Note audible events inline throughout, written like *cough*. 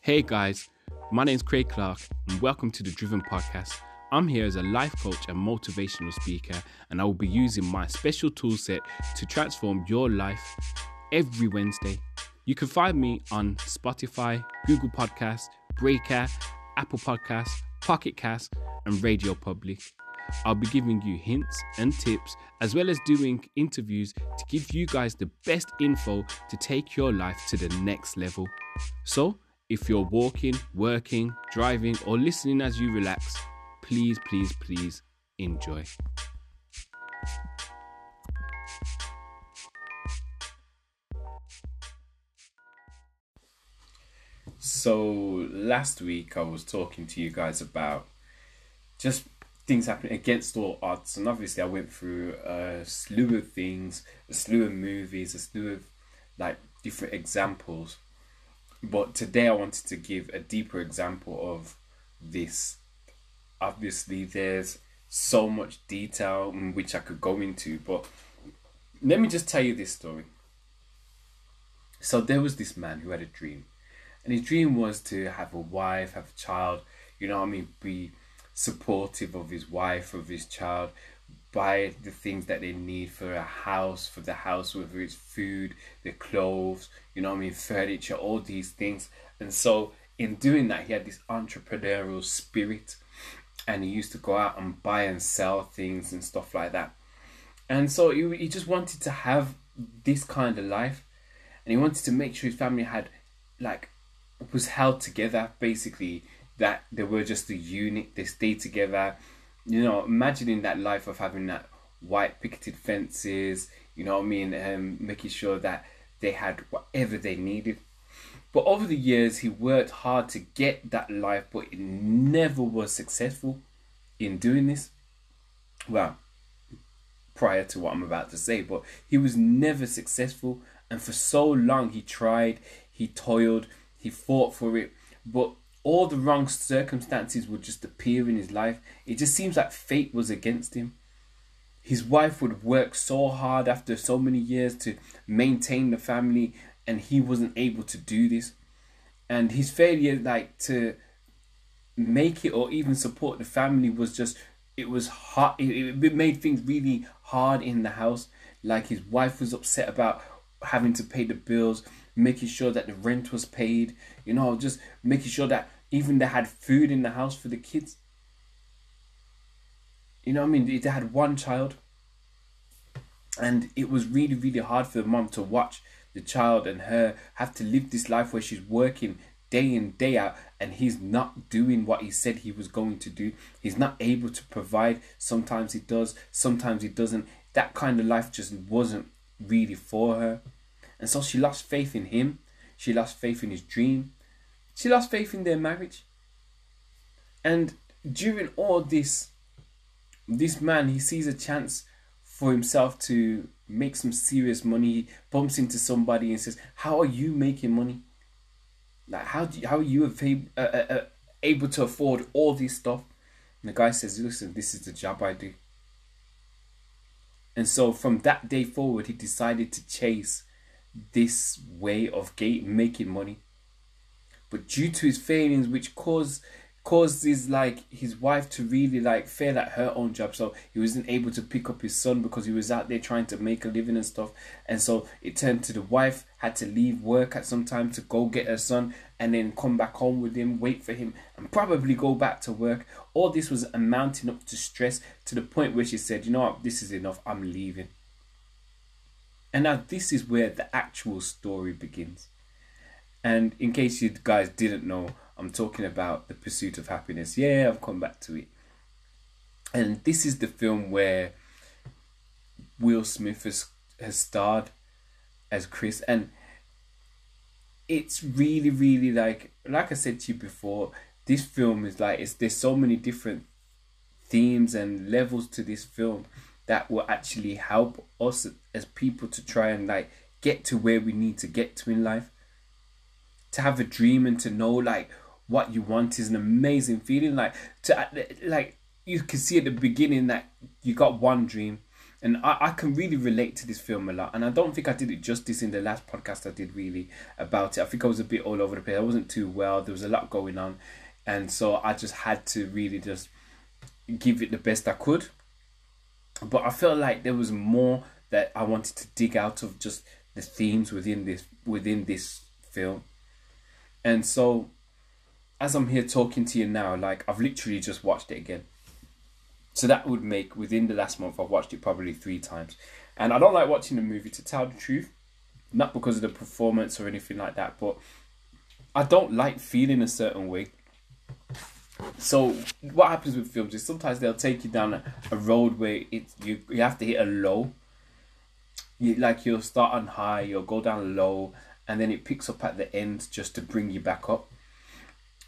Hey guys, my name is Craig Clark, and welcome to the Driven Podcast. I'm here as a life coach and motivational speaker, and I will be using my special toolset to transform your life every Wednesday. You can find me on Spotify, Google Podcasts, Breaker, Apple Podcasts, Pocket Cast, and Radio Public. I'll be giving you hints and tips as well as doing interviews to give you guys the best info to take your life to the next level. So, if you're walking, working, driving, or listening as you relax, please, please, please enjoy. So, last week I was talking to you guys about just things happening against all odds, and obviously I went through a slew of things, a slew of movies, a slew of like different examples. But today I wanted to give a deeper example of this. Obviously, there's so much detail which I could go into, but let me just tell you this story. So there was this man who had a dream, and his dream was to have a wife, have a child, you know what I mean, be supportive of his wife, of his child, buy the things that they need for a house, for the house, whether it's food, the clothes, you know I mean, furniture, all these things. And so in doing that, he had this entrepreneurial spirit and he used to go out and buy and sell things and stuff like that. And so he, he just wanted to have this kind of life and he wanted to make sure his family had like was held together basically that they were just a unit, they stayed together. You know, imagining that life of having that white picketed fences, you know what I mean, um, making sure that they had whatever they needed. But over the years, he worked hard to get that life, but it never was successful in doing this. Well, prior to what I'm about to say, but he was never successful, and for so long he tried, he toiled, he fought for it, but all the wrong circumstances would just appear in his life. It just seems like fate was against him. His wife would work so hard after so many years to maintain the family, and he wasn't able to do this. And his failure, like to make it or even support the family, was just it was hard. It, it made things really hard in the house. Like his wife was upset about having to pay the bills making sure that the rent was paid, you know, just making sure that even they had food in the house for the kids. You know I mean? They had one child. And it was really, really hard for the mom to watch the child and her have to live this life where she's working day in, day out, and he's not doing what he said he was going to do. He's not able to provide. Sometimes he does, sometimes he doesn't. That kind of life just wasn't really for her. And so she lost faith in him. She lost faith in his dream. She lost faith in their marriage. And during all this, this man, he sees a chance for himself to make some serious money. He bumps into somebody and says, How are you making money? Like, how, do you, how are you uh, uh, uh, able to afford all this stuff? And the guy says, Listen, this is the job I do. And so from that day forward, he decided to chase this way of gate making money. But due to his failings, which caused causes like his wife to really like fail at her own job so he wasn't able to pick up his son because he was out there trying to make a living and stuff. And so it turned to the wife had to leave work at some time to go get her son and then come back home with him wait for him and probably go back to work. All this was amounting up to stress to the point where she said you know what? This is enough. I'm leaving and now this is where the actual story begins. And in case you guys didn't know, I'm talking about The Pursuit of Happyness. Yeah, I've come back to it. And this is the film where Will Smith has, has starred as Chris. And it's really, really like, like I said to you before, this film is like, it's, there's so many different themes and levels to this film that will actually help us as people to try and like get to where we need to get to in life. To have a dream and to know like what you want is an amazing feeling. Like to uh, like you can see at the beginning that you got one dream, And I, I can really relate to this film a lot. And I don't think I did it justice in the last podcast I did really about it. I think I was a bit all over the place. I wasn't too well. There was a lot going on. And so I just had to really just give it the best I could. But I felt like there was more that I wanted to dig out of just the themes within this within this film. And so as I'm here talking to you now, like I've literally just watched it again. So that would make within the last month I've watched it probably three times. And I don't like watching a movie to tell the truth. Not because of the performance or anything like that, but I don't like feeling a certain way. So what happens with films is sometimes they'll take you down a, road where it you you have to hit a low. You like you'll start on high, you'll go down low, and then it picks up at the end just to bring you back up.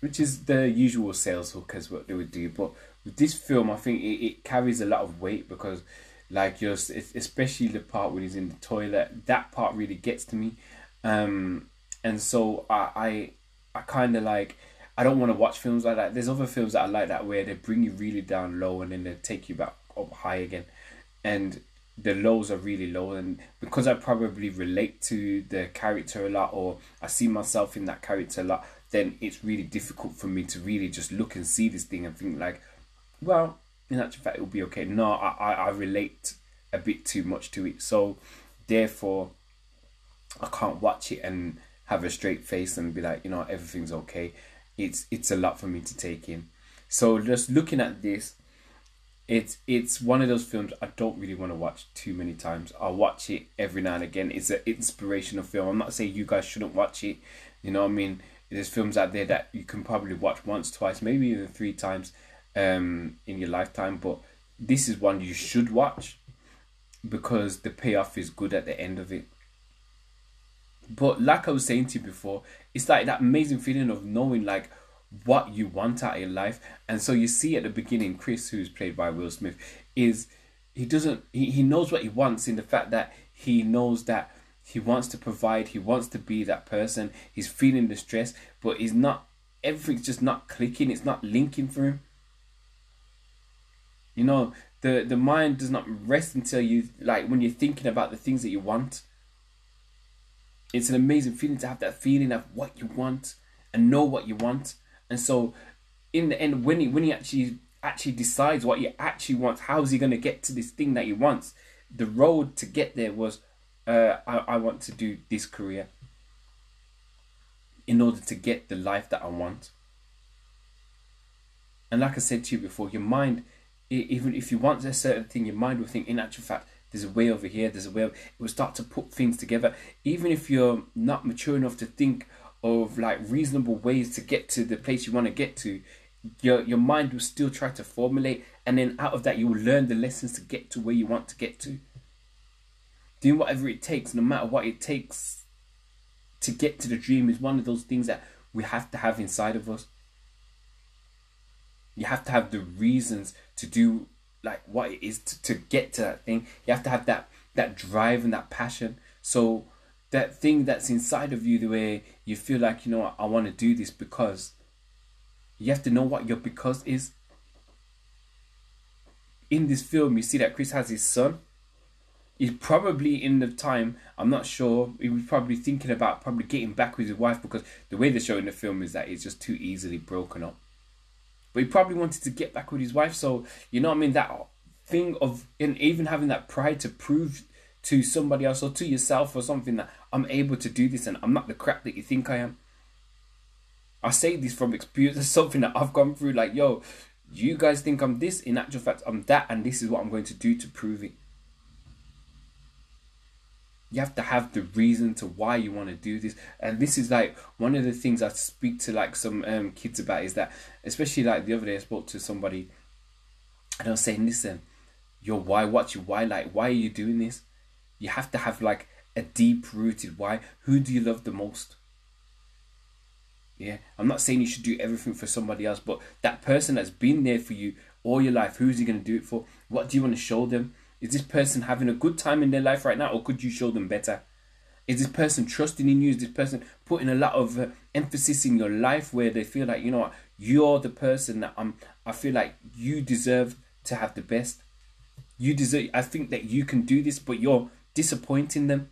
Which is the usual sales hook as what they would do. But with this film I think it, it carries a lot of weight because like you're especially the part when he's in the toilet, that part really gets to me. Um and so I I, I kinda like I don't want to watch films like that. There's other films that I like that where they bring you really down low and then they take you back up high again, and the lows are really low. And because I probably relate to the character a lot, or I see myself in that character a lot, then it's really difficult for me to really just look and see this thing and think like, well, in actual fact, it'll be okay. No, I, I, I relate a bit too much to it, so therefore, I can't watch it and have a straight face and be like, you know, everything's okay it's it's a lot for me to take in. So just looking at this, it's it's one of those films I don't really want to watch too many times. I'll watch it every now and again. It's an inspirational film. I'm not saying you guys shouldn't watch it. You know I mean? There's films out there that you can probably watch once, twice, maybe even three times um, in your lifetime. But this is one you should watch because the payoff is good at the end of it. But like I was saying to you before, it's like that amazing feeling of knowing like what you want out of your life. And so you see at the beginning, Chris, who's played by Will Smith, is he doesn't he, he knows what he wants in the fact that he knows that he wants to provide, he wants to be that person, he's feeling the stress, but he's not everything's just not clicking, it's not linking for him. You know, the the mind does not rest until you like when you're thinking about the things that you want it's an amazing feeling to have that feeling of what you want and know what you want. And so, in the end, when he when he actually actually decides what he actually wants, how is he going to get to this thing that he wants? The road to get there was, uh, I, I want to do this career in order to get the life that I want. And like I said to you before, your mind, even if you want a certain thing, your mind will think, in actual fact, there's a way over here, there's a way, it will start to put things together. Even if you're not mature enough to think of like reasonable ways to get to the place you want to get to, your, your mind will still try to formulate. And then out of that, you will learn the lessons to get to where you want to get to. Doing whatever it takes, no matter what it takes to get to the dream, is one of those things that we have to have inside of us. You have to have the reasons to do like what it is to, to get to that thing. You have to have that that drive and that passion. So that thing that's inside of you, the way you feel like you know what, I want to do this because you have to know what your because is. In this film, you see that Chris has his son. He's probably in the time, I'm not sure, he was probably thinking about probably getting back with his wife because the way they're showing the film is that it's just too easily broken up but he probably wanted to get back with his wife. So you know what I mean? That thing of in even having that pride to prove to somebody else or to yourself or something that I'm able to do this and I'm not the crap that you think I am. I say this from experience. *laughs* It's something that I've gone through. Like, yo, you guys think I'm this. In actual fact, I'm that, and this is what I'm going to do to prove it you have to have the reason to why you want to do this. And this is like one of the things i speak to like some um, kids about is that especially like the other day i spoke to somebody and i was saying listen your why what's your why like why are you doing this? You have to have like a deep rooted why. Who do you love the most? Yeah? I'm not saying you should do everything for somebody else but that person that's been there for you all your life who's he going to do it for? What do you want to show them is this person having a good time in their life right now, or could you show them better? Is this person trusting in you? Is this person putting a lot of uh, emphasis in your life where they feel like you know what you're the person that I'm? I feel like you deserve to have the best. you deserve. I think that you can do this, but you're disappointing them.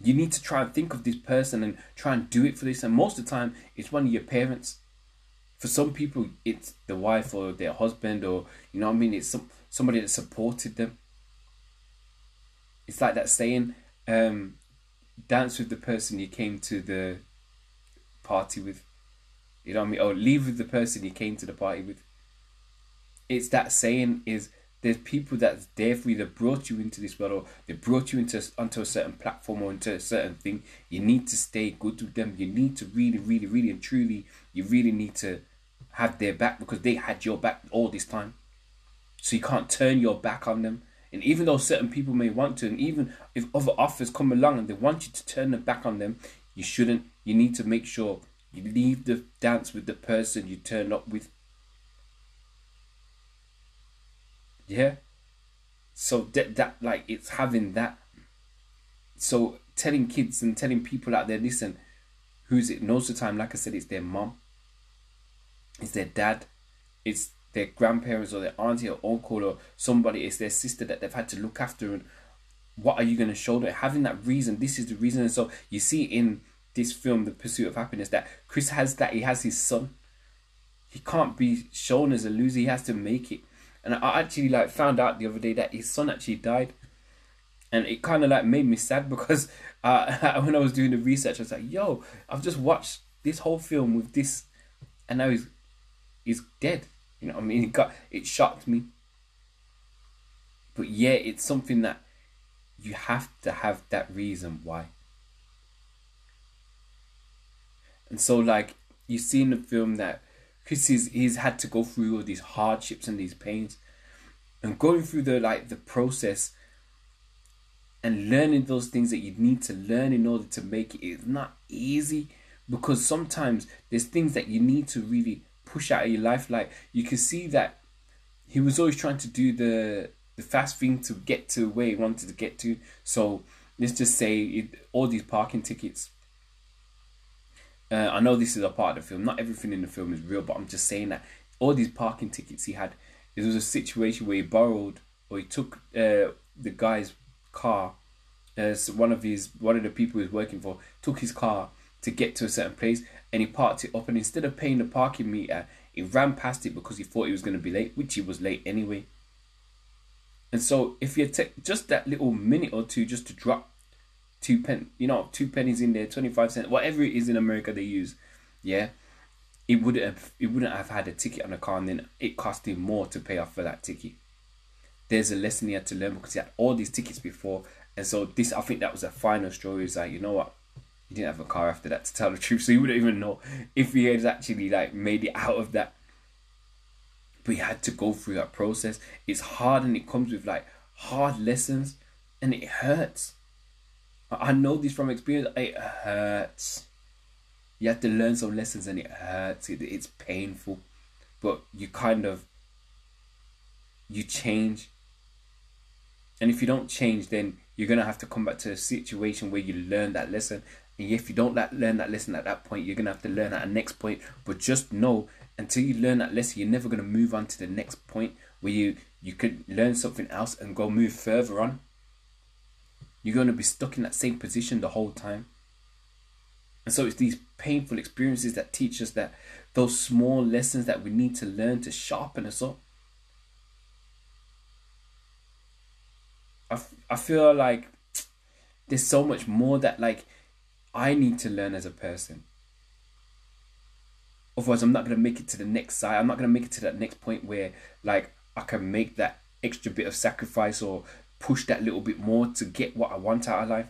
You need to try and think of this person and try and do it for this. And most of the time, it's one of your parents. For some people, it's the wife or their husband, or you know what I mean. It's some somebody that supported them. It's like that saying, um, "Dance with the person you came to the party with." You know what I mean? Or leave with the person you came to the party with. It's that saying is there's people that's there for you that brought you into this world or they brought you into onto a certain platform or into a certain thing. You need to stay good with them. You need to really, really, really and truly, you really need to have their back because they had your back all this time. So you can't turn your back on them. And even though certain people may want to, and even if other offers come along and they want you to turn the back on them, you shouldn't. You need to make sure you leave the dance with the person you turn up with. Yeah. So that that like it's having that. So telling kids and telling people out there, listen, who's it? Most of the time, like I said, it's their mom, it's their dad, it's their grandparents or their auntie or uncle or somebody. It's their sister that they've had to look after. And what are you going to show them? Having that reason. This is the reason. And so you see in this film, The Pursuit of Happyness, that Chris has that he has his son. He can't be shown as a loser. He has to make it. And I actually like found out the other day that his son actually died, and it kind of like made me sad because *laughs* uh, *laughs* when I was doing the research, I was like, "Yo, I've just watched this whole film with this, and now he's he's dead." You know what I mean? It got it shocked me. But yeah, it's something that you have to have that reason why. And so, like you see in the film that Chris is he's had to go through all these hardships and these pains, and going through the like the process and learning those things that you need to learn in order to make it is not easy because sometimes there's things that you need to really push out of your life. Like you can see that he was always trying to do the the fast thing to get to where he wanted to get to. So let's just say it, all these parking tickets uh, I know this is a part of the film. Not everything in the film is real, but I'm just saying that all these parking tickets he had, it was a situation where he borrowed or he took uh, the guy's car as one of his one of the people he was working for took his car to get to a certain place and he parked it up and instead of paying the parking meter he ran past it because he thought he was going to be late which he was late anyway and so if you take just that little minute or two just to drop two pen, you know, two pennies in there, twenty five cents, whatever it is in America they use, yeah, it wouldn't have it wouldn't have had a ticket on the car, and then it cost him more to pay off for that ticket. There's a lesson he had to learn because he had all these tickets before, and so this I think that was a final story. Is like you know what, he didn't have a car after that to tell the truth, so he wouldn't even know if he had actually like made it out of that. But he had to go through that process. It's hard and it comes with like hard lessons, and it hurts I know this from experience. It hurts. You have to learn some lessons, and it hurts. It, it's painful, but you kind of you change. And if you don't change, then you're gonna have to come back to a situation where you learn that lesson. And if you don't learn that lesson at that point, you're gonna have to learn at a next point. But just know, until you learn that lesson, you're never gonna move on to the next point where you you could learn something else and go move further on. You're to be stuck in that same position the whole time. And so it's these painful experiences that teach us that those small lessons that we need to learn to sharpen us up. I, I feel like there's so much more that like I need to learn as a person. Otherwise, I'm not gonna make it to the next side. I'm not gonna make it to that next point where like I can make that extra bit of sacrifice or push that little bit more to get what I want out of life.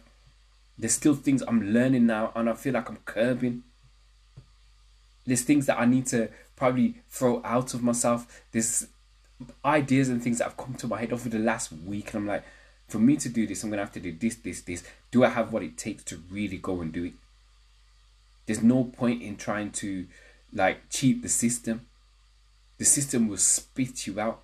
There's still things I'm learning now, and I feel like I'm curbing. There's things that I need to probably throw out of myself. There's ideas and things that have come to my head over the last week, and I'm like, for me to do this, I'm gonna have to do this, this, this. Do I have what it takes to really go and do it? There's no point in trying to like cheat the system. The system will spit you out.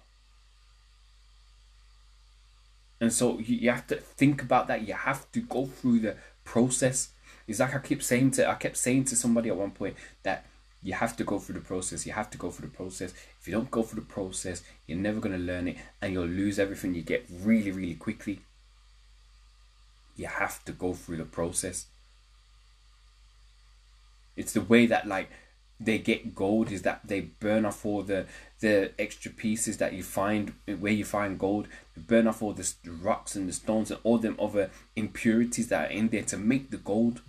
And so you, have to think about that. You have to go through the process. It's like I keep saying to I kept saying to somebody at one point that You have to go through the process. You have to go through the process. If you don't go through the process, you're never going to learn it and you'll lose everything you get really, really quickly. You have to go through the process. It's the way that, like, they get gold is that they burn off all the the extra pieces that you find where you find gold they burn off all the rocks and the stones and all them other impurities that are in there to make the gold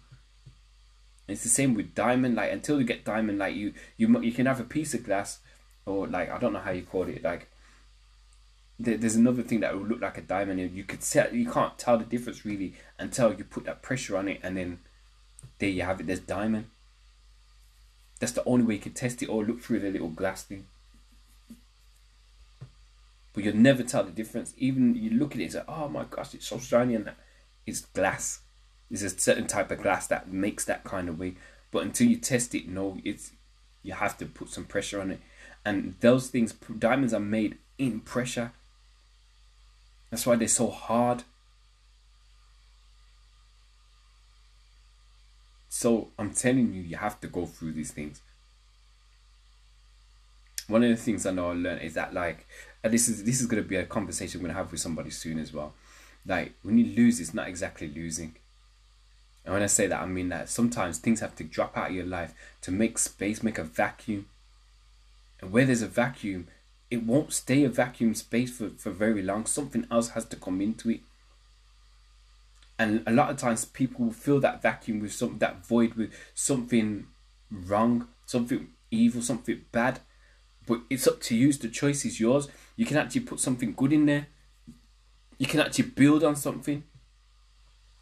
it's the same with diamond like until you get diamond like you you you can have a piece of glass or like i don't know how you call it like there, there's another thing that will look like a diamond and you could tell you can't tell the difference really until you put that pressure on it and then there you have it there's diamond that's the only way you can test it or look through the little glass thing. But you'll never tell the difference. Even you look at it and say, oh my gosh, it's so shiny and that. It's glass. It's a certain type of glass that makes that kind of way. But until you test it, no, it's you have to put some pressure on it. And those things, diamonds are made in pressure. That's why they're so hard. So I'm telling you, you have to go through these things. One of the things I know I learned is that like, and this is this is gonna be a conversation I'm gonna have with somebody soon as well. Like when you lose, it's not exactly losing. And when I say that, I mean that sometimes things have to drop out of your life to make space, make a vacuum. And where there's a vacuum, it won't stay a vacuum space for, for very long. Something else has to come into it. And a lot of times people fill that vacuum with some that void with something wrong, something evil, something bad. But it's up to you. The choice is yours. You can actually put something good in there. You can actually build on something.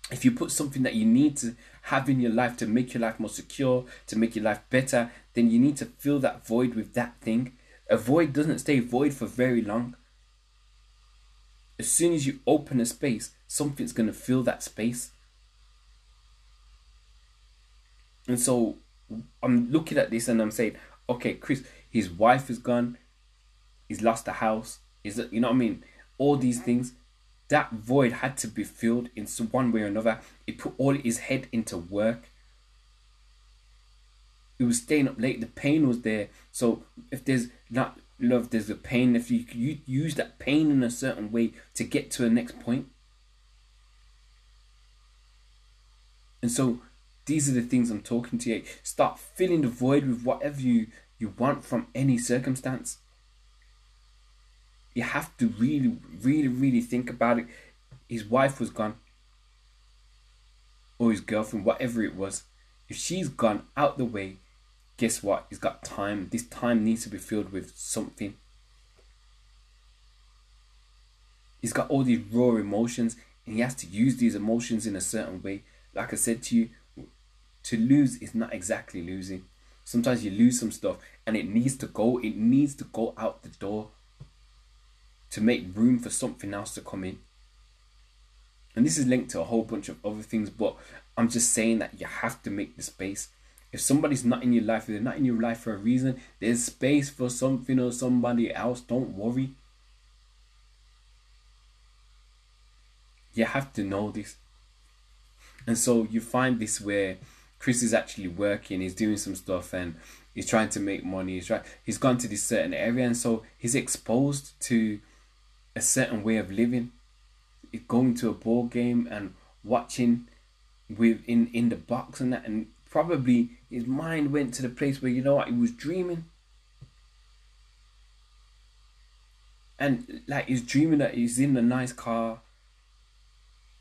If you put something that you need to have in your life to make your life more secure, to make your life better, then you need to fill that void with that thing. A void doesn't stay void for very long. As soon as you open a space, something's going to fill that space. And so I'm looking at this and I'm saying, okay, Chris, his wife is gone, he's lost the house, is you know what I mean? All these things, that void had to be filled in one way or another. He put all his head into work. He was staying up late. The pain was there. So if there's not love, there's a pain. If you, you use that pain in a certain way to get to the next point, And so these are the things I'm talking to you. Start filling the void with whatever you, you want from any circumstance. You have to really, really, really think about it. His wife was gone. Or his girlfriend, whatever it was. If she's gone out the way, guess what? He's got time. This time needs to be filled with something. He's got all these raw emotions and he has to use these emotions in a certain way like I said to you, to lose is not exactly losing. Sometimes you lose some stuff and it needs to go, it needs to go out the door to make room for something else to come in. And this is linked to a whole bunch of other things, but I'm just saying that you have to make the space. If somebody's not in your life, if they're not in your life for a reason, there's space for something or somebody else. Don't worry. You have to know this. And so you find this where Chris is actually working, he's doing some stuff and he's trying to make money. He's right he's gone to this certain area and so he's exposed to a certain way of living. Going to a ball game and watching within in, the box and that and probably his mind went to the place where you know what he was dreaming. And like he's dreaming that he's in a nice car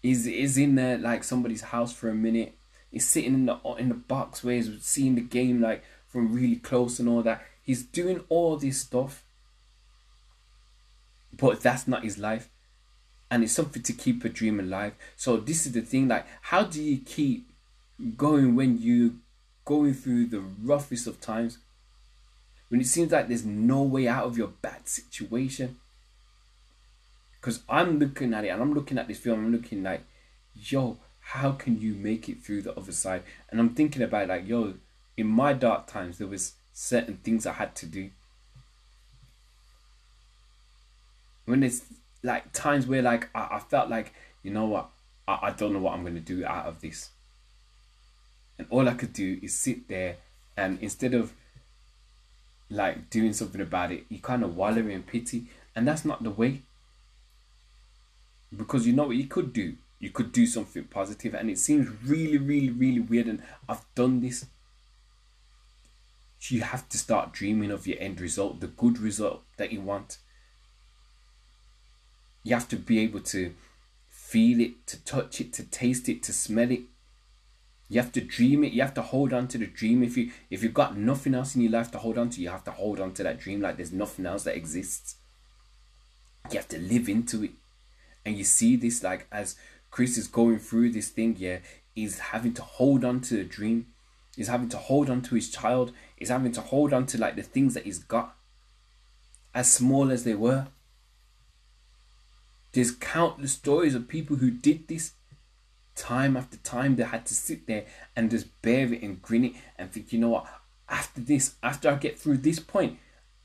He's is in there like somebody's house for a minute. He's sitting in the in the box where he's seeing the game like from really close and all that. He's doing all this stuff, but that's not his life, and it's something to keep a dream alive. So this is the thing: like, how do you keep going when you're going through the roughest of times? When it seems like there's no way out of your bad situation because I'm looking at it and I'm looking at this film, I'm looking like, yo, how can you make it through the other side? And I'm thinking about like, yo, in my dark times, there was certain things I had to do. When there's like times where like I, I felt like, you know what, I, I don't know what I'm gonna do out of this. And all I could do is sit there and instead of like doing something about it, you kind of wallow in pity, and that's not the way. Because you know what you could do? You could do something positive, and it seems really, really, really weird. And I've done this. You have to start dreaming of your end result, the good result that you want. You have to be able to feel it, to touch it, to taste it, to smell it. You have to dream it. You have to hold on to the dream. If you if you've got nothing else in your life to hold on to, you have to hold on to that dream like there's nothing else that exists. You have to live into it. And you see this like as Chris is going through this thing, yeah, he's having to hold on to the dream. He's having to hold on to his child. He's having to hold on to like the things that he's got. As small as they were. There's countless stories of people who did this time after time. They had to sit there and just bear it and grin it and think, you know what? After this, after I get through this point,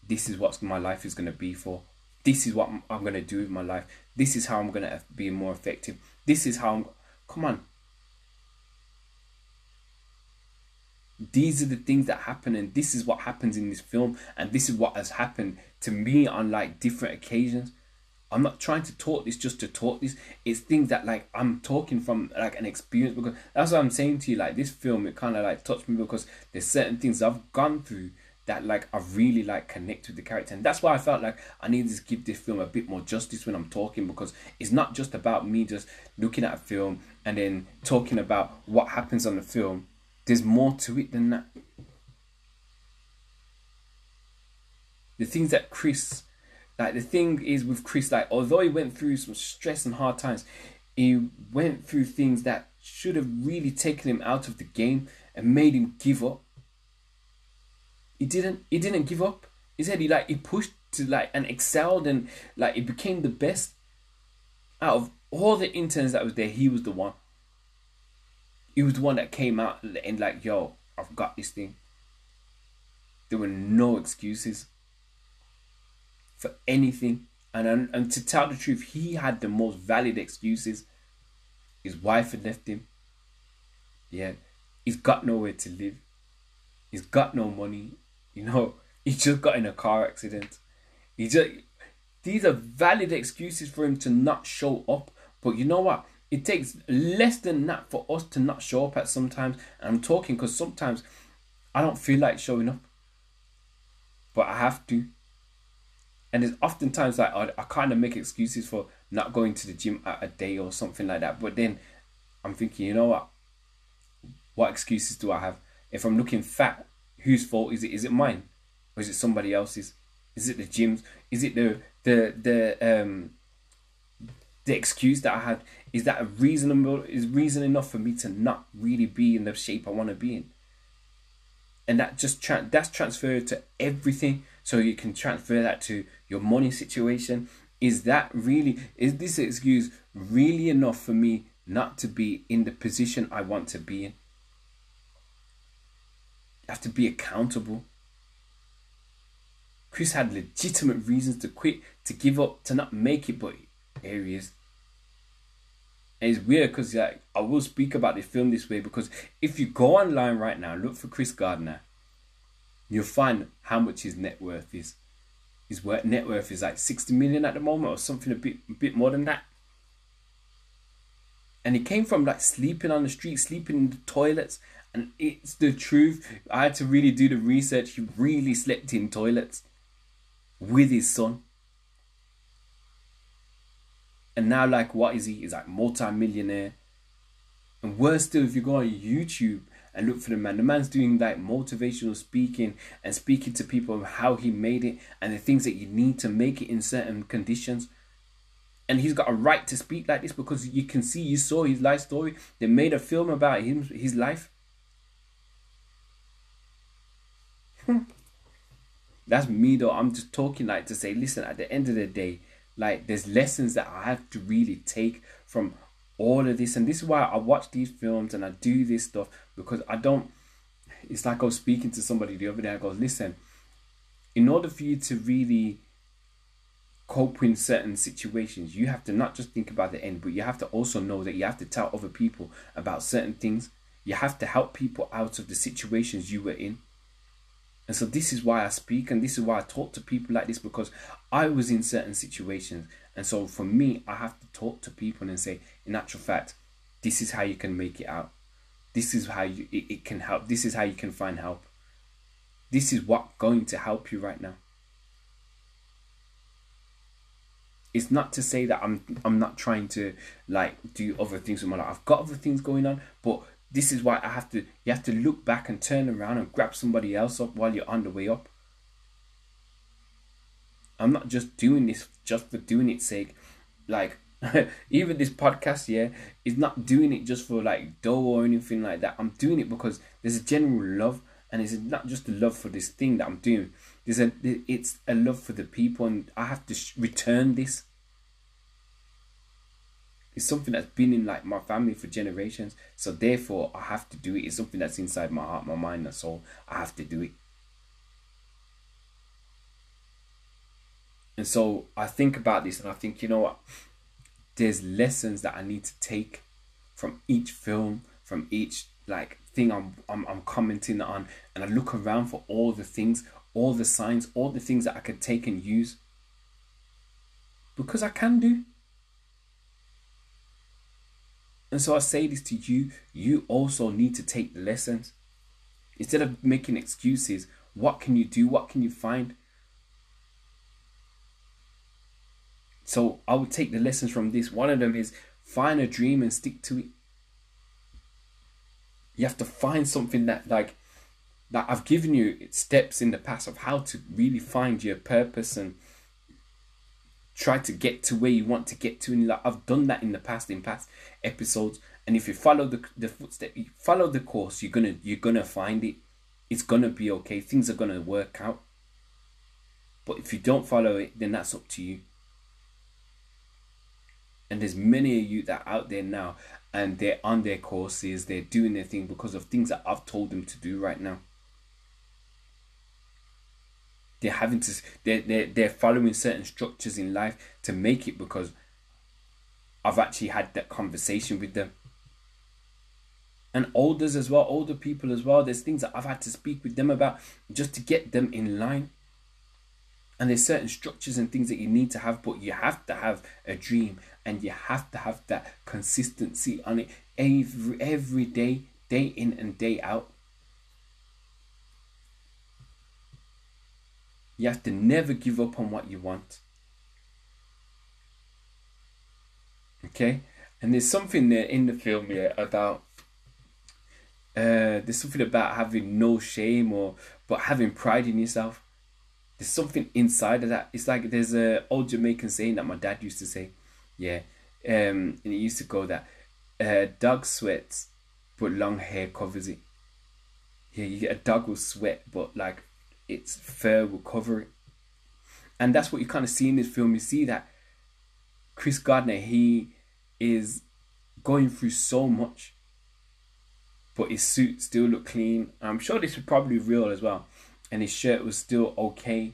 this is what my life is going to be for. This is what I'm going to do with my life. This is how I'm going to be more effective. This is how I'm. Come on. These are the things that happen, and this is what happens in this film, and this is what has happened to me on like different occasions. I'm not trying to talk this just to talk this. It's things that like I'm talking from like an experience because that's what I'm saying to you. Like this film, it kind of like touched me because there's certain things I've gone through that like I really like connect with the character, and that's why I felt like I needed to give this film a bit more justice when I'm talking because it's not just about me just looking at a film and then talking about what happens on the film. There's more to it than that. The things that Chris like the thing is with Chris, like although he went through some stress and hard times, he went through things that should have really taken him out of the game and made him give up. He didn't. He didn't give up. He said he like he pushed to like and excelled and like he became the best. Out of all the interns that was there, he was the one. He was the one that came out and like, yo, I've got this thing. There were no excuses for anything. And, and to tell the truth, he had the most valid excuses. His wife had left him. Yeah, he's got nowhere to live. He's got no money. You know, *laughs* he just got in a car accident. He just these are valid excuses for him to not show up. But you know what? It takes less than that for us to not show up at sometimes. And I'm talking because sometimes I don't feel like showing up. But I have to. And it's oftentimes like I, I kind of make excuses for not going to the gym at a day or something like that. But then I'm thinking, you know what? What excuses do I have? If I'm looking fat, whose fault is it? Is it mine? Or is it somebody else's? Is it the gyms? Is it the the the um the excuse that I had? Is that reasonable is reason enough for me to not really be in the shape I want to be in? And that just tra- that's transferred to everything. So you can transfer that to your money situation. Is that really, is this excuse really enough for me not to be in the position I want to be in? You have to be accountable. Chris had legitimate reasons to quit, to give up, to not make it, but here he is. And it's weird because like, I will speak about the film this way because if you go online right now, look for Chris Gardner, you'll find how much his net worth is. His net worth is like 60 million at the moment or something a bit a bit more than that. And he came from like sleeping on the street sleeping in the toilets. And it's the truth. I had to really do the research. He really slept in toilets with his son. And now like what is he? He's like multi-millionaire. And worse still if you go on youtube and look for the man. The man's doing like motivational speaking and speaking to people of how he made it and the things that you need to make it in certain conditions. And he's got a right to speak like this because you can see, you saw his life story. They made a film about him, his life. *laughs* That's me though. I'm just talking like to say, listen, at the end of the day, like there's lessons that I have to really take from all of this. And this is why i watch these films and i do this stuff because i don't it's like i was speaking to somebody the other day. I go listen in order for you to really cope in certain situations you have to not just think about the end but you have to also know that you have to tell other people about certain things. You have to help people out of the situations you were in. And so this is why I speak and this is why I talk to people like this because I was in certain situations. And so for me, I have to talk to people and say, in actual fact, this is how you can make it out. This is how you it, it can help. This is how you can find help. This is what going to help you right now. It's not to say that I'm I'm not trying to like do other things in my life. I've got other things going on, but this is why I have to you have to look back and turn around and grab somebody else up while you're on the way up. I'm not just doing this just for doing its sake. Like *laughs* even this podcast, yeah, is not doing it just for like dough or anything like that. I'm doing it because there's a general love, and it's not just a love for this thing that I'm doing. There's a it's a love for the people, and I have to return this. It's something that's been in like my family for generations, so therefore I have to do it. It's something that's inside my heart, my mind, and soul. I have to do it. And so I think about this, and I think, you know what? there's lessons that I need to take from each film, from each like thing I'm, I'm I'm commenting on, and I look around for all the things, all the signs, all the things that I can take and use. Because I can do. And so I say this to you, you also need to take the lessons. Instead of making excuses, what can you do? What can you find? So I would take the lessons from this. One of them is find a dream and stick to it. You have to find something that like that I've given you steps in the past of how to really find your purpose and try to get to where you want to get to. And like, I've done that in the past, in past episodes. And if you follow the the footstep, you follow the course, you're gonna you're gonna find it. It's gonna be okay. Things are gonna work out. But if you don't follow it, then that's up to you. And there's many of you that are out there now and they're on their courses, they're doing their thing because of things that I've told them to do right now. They're having to they're, they're, they're following certain structures in life to make it because I've actually had that conversation with them. And olders as well, older people as well. There's things that I've had to speak with them about just to get them in line. And there's certain structures and things that you need to have, but you have to have a dream and you have to have that consistency on it every every day, day in and day out. You have to never give up on what you want. Okay? And there's something there in the film here about uh, there's something about having no shame or but having pride in yourself. There's something inside of that. It's like there's a old Jamaican saying that my dad used to say. Yeah. Um, and it used to go that uh, dog sweats, but long hair covers it. Yeah, you get a dog will sweat, but like its fur will cover it. And that's what you kind of see in this film. You see that Chris Gardner, he is going through so much, but his suit still look clean. I'm sure this was probably real as well, and his shirt was still okay.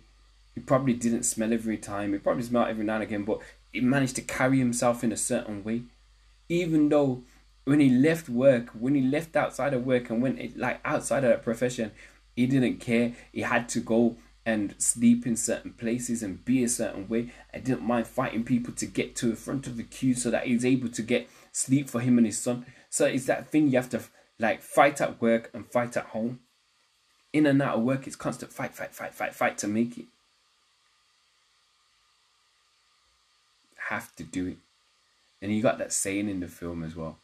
He probably didn't smell every time. He probably smelled every now and again, but he managed to carry himself in a certain way, even though when he left work, when he left outside of work and went like outside of that profession, he didn't care. He had to go and sleep in certain places and be a certain way. I didn't mind fighting people to get to the front of the queue so that he's able to get sleep for him and his son. So it's that thing you have to like fight at work and fight at home. In and out of work, it's constant fight, fight, fight, fight, fight to make it. have to do it. And you got that saying in the film as well,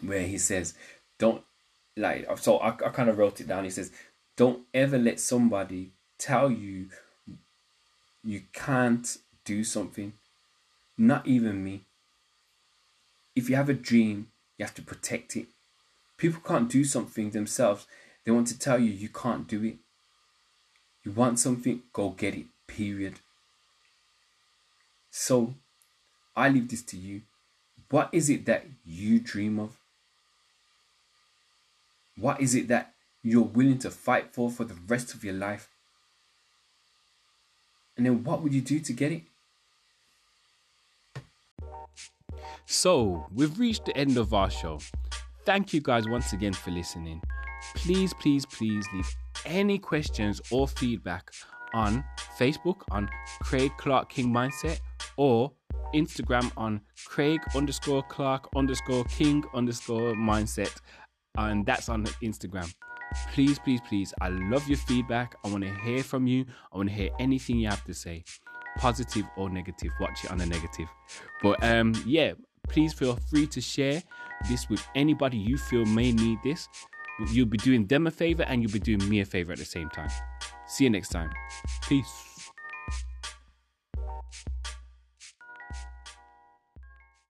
where he says, "Don't like." So I, I kind of wrote it down. He says, "Don't ever let somebody tell you you can't do something. Not even me. If you have a dream, you have to protect it. People can't do something themselves. They want to tell you you can't do it. You want something, go get it. Period." So, I leave this to you. What is it that you dream of? What is it that you're willing to fight for for the rest of your life? And then what would you do to get it? So, we've reached the end of our show. Thank you guys once again for listening. Please, please, please leave any questions or feedback on Facebook on Craig Clark King Mindset or Instagram on Craig underscore Clark underscore King underscore Mindset. And that's on Instagram. Please, please, please. I love your feedback. I want to hear from you. I want to hear anything you have to say, positive or negative. Watch it on the negative. But um, yeah, please feel free to share this with anybody you feel may need this. You'll be doing them a favor and you'll be doing me a favor at the same time. See you next time. Peace.